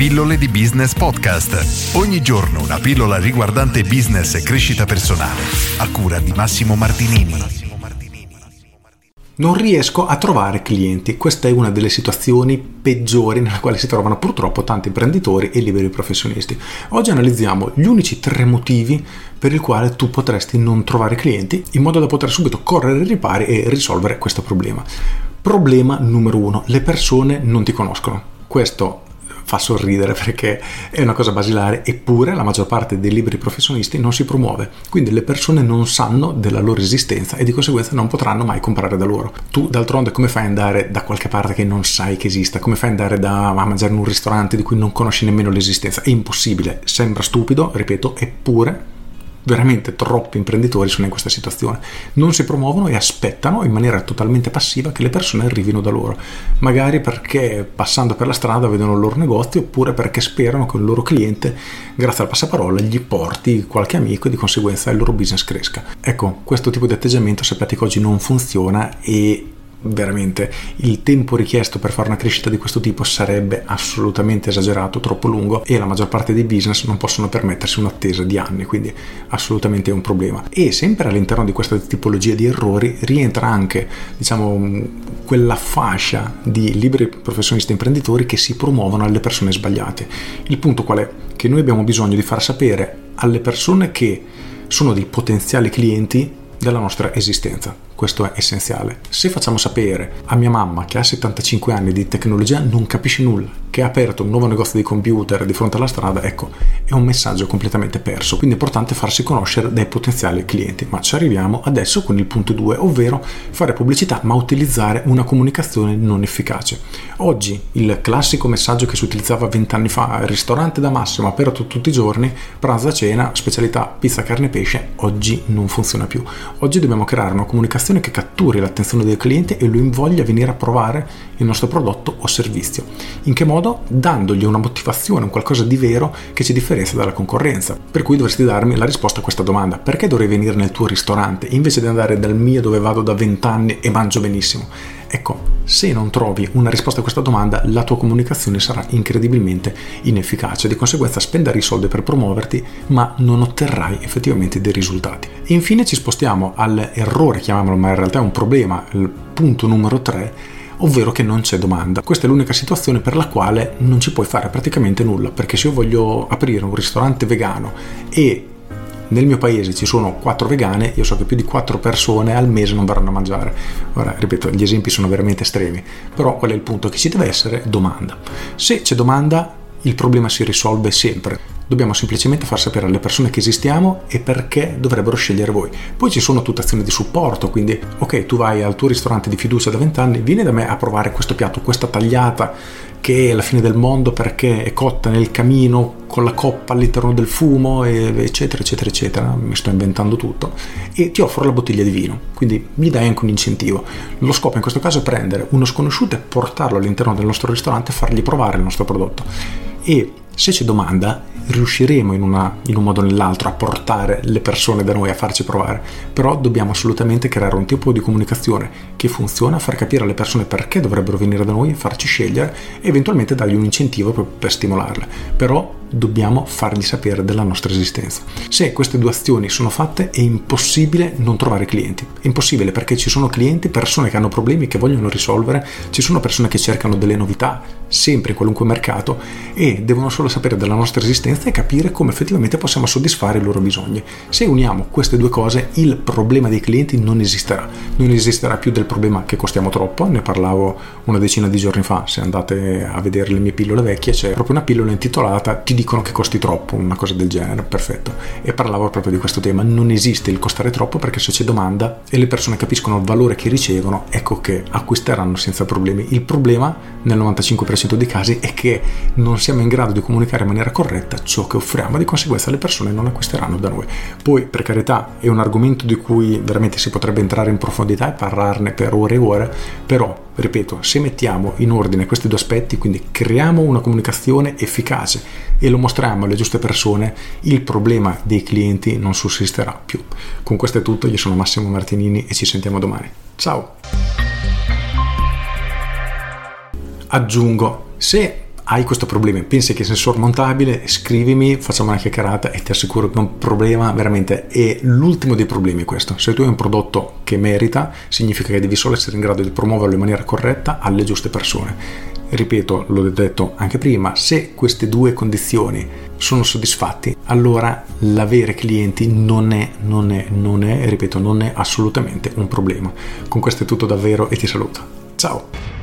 Pillole di Business Podcast. Ogni giorno una pillola riguardante business e crescita personale. A cura di Massimo Martinini. Non riesco a trovare clienti. Questa è una delle situazioni peggiori nella quale si trovano purtroppo tanti imprenditori e liberi professionisti. Oggi analizziamo gli unici tre motivi per il quale tu potresti non trovare clienti in modo da poter subito correre ai ripari e risolvere questo problema. Problema numero uno, le persone non ti conoscono. Questo fa sorridere perché è una cosa basilare, eppure la maggior parte dei libri professionisti non si promuove, quindi le persone non sanno della loro esistenza e di conseguenza non potranno mai comprare da loro. Tu d'altronde come fai ad andare da qualche parte che non sai che esista? Come fai ad andare da, a mangiare in un ristorante di cui non conosci nemmeno l'esistenza? È impossibile, sembra stupido, ripeto, eppure veramente troppi imprenditori sono in questa situazione. Non si promuovono e aspettano in maniera totalmente passiva che le persone arrivino da loro. Magari perché passando per la strada vedono il loro negozio oppure perché sperano che il loro cliente, grazie al passaparola, gli porti qualche amico e di conseguenza il loro business cresca. Ecco, questo tipo di atteggiamento sappiate che oggi non funziona e veramente il tempo richiesto per fare una crescita di questo tipo sarebbe assolutamente esagerato, troppo lungo e la maggior parte dei business non possono permettersi un'attesa di anni, quindi assolutamente è un problema. E sempre all'interno di questa tipologia di errori rientra anche, diciamo, quella fascia di liberi professionisti imprenditori che si promuovono alle persone sbagliate. Il punto qual è? Che noi abbiamo bisogno di far sapere alle persone che sono dei potenziali clienti della nostra esistenza questo è essenziale. Se facciamo sapere a mia mamma che ha 75 anni di tecnologia non capisce nulla, che ha aperto un nuovo negozio di computer di fronte alla strada, ecco, è un messaggio completamente perso. Quindi è importante farsi conoscere dai potenziali clienti. Ma ci arriviamo adesso con il punto 2, ovvero fare pubblicità ma utilizzare una comunicazione non efficace. Oggi il classico messaggio che si utilizzava 20 anni fa, ristorante da massimo aperto tutti i giorni, pranzo cena, specialità pizza, carne e pesce, oggi non funziona più. Oggi dobbiamo creare una comunicazione che catturi l'attenzione del cliente e lo invoglia a venire a provare il nostro prodotto o servizio. In che modo? Dandogli una motivazione, un qualcosa di vero che ci differenzia dalla concorrenza. Per cui dovresti darmi la risposta a questa domanda. Perché dovrei venire nel tuo ristorante invece di andare dal mio dove vado da 20 anni e mangio benissimo? Ecco, se non trovi una risposta a questa domanda, la tua comunicazione sarà incredibilmente inefficace. Di conseguenza spenderai soldi per promuoverti, ma non otterrai effettivamente dei risultati. E infine ci spostiamo all'errore, chiamiamolo, ma in realtà è un problema, il punto numero 3, ovvero che non c'è domanda. Questa è l'unica situazione per la quale non ci puoi fare praticamente nulla, perché se io voglio aprire un ristorante vegano e nel mio paese ci sono quattro vegane, io so che più di quattro persone al mese non verranno a mangiare. Ora, ripeto, gli esempi sono veramente estremi, però qual è il punto? Che ci deve essere domanda. Se c'è domanda, il problema si risolve sempre. Dobbiamo semplicemente far sapere alle persone che esistiamo e perché dovrebbero scegliere voi. Poi ci sono tutte azioni di supporto, quindi ok, tu vai al tuo ristorante di fiducia da 20 anni, vieni da me a provare questo piatto, questa tagliata che è la fine del mondo perché è cotta nel camino con la coppa all'interno del fumo, eccetera, eccetera, eccetera. Mi sto inventando tutto. E ti offro la bottiglia di vino, quindi gli dai anche un incentivo. Lo scopo in questo caso è prendere uno sconosciuto e portarlo all'interno del nostro ristorante e fargli provare il nostro prodotto. E se c'è domanda, riusciremo in, una, in, un modo o nell'altro a portare le persone da noi a farci provare, però dobbiamo assolutamente creare un tipo di comunicazione che funziona, far capire alle persone perché dovrebbero venire da noi, farci scegliere e eventualmente dargli un incentivo per stimolarle. Però dobbiamo fargli sapere della nostra esistenza. Se queste due azioni sono fatte è impossibile non trovare clienti. È impossibile perché ci sono clienti, persone che hanno problemi che vogliono risolvere, ci sono persone che cercano delle novità sempre in qualunque mercato e devono solo sapere della nostra esistenza e capire come effettivamente possiamo soddisfare i loro bisogni. Se uniamo queste due cose il problema dei clienti non esisterà. Non esisterà più del problema che costiamo troppo, ne parlavo una decina di giorni fa, se andate a vedere le mie pillole vecchie c'è proprio una pillola intitolata Ti dicono che costi troppo, una cosa del genere, perfetto. E parlavo proprio di questo tema, non esiste il costare troppo perché se c'è domanda e le persone capiscono il valore che ricevono, ecco che acquisteranno senza problemi. Il problema nel 95% dei casi è che non siamo in grado di comunicare in maniera corretta ciò che offriamo, di conseguenza le persone non acquisteranno da noi. Poi, per carità, è un argomento di cui veramente si potrebbe entrare in profondità e parlarne per ore e ore, però ripeto, se mettiamo in ordine questi due aspetti, quindi creiamo una comunicazione efficace e lo mostriamo alle giuste persone, il problema dei clienti non sussisterà più. Con questo è tutto, io sono Massimo Martinini e ci sentiamo domani. Ciao! Aggiungo, se hai questo problema, pensi che sia sormontabile, scrivimi, facciamo una chiacchierata e ti assicuro che è un problema veramente è l'ultimo dei problemi questo. Se tu hai un prodotto che merita, significa che devi solo essere in grado di promuoverlo in maniera corretta alle giuste persone. Ripeto, l'ho detto anche prima, se queste due condizioni sono soddisfatti, allora l'avere clienti non è, non è, non è, ripeto, non è assolutamente un problema. Con questo è tutto davvero e ti saluto. Ciao!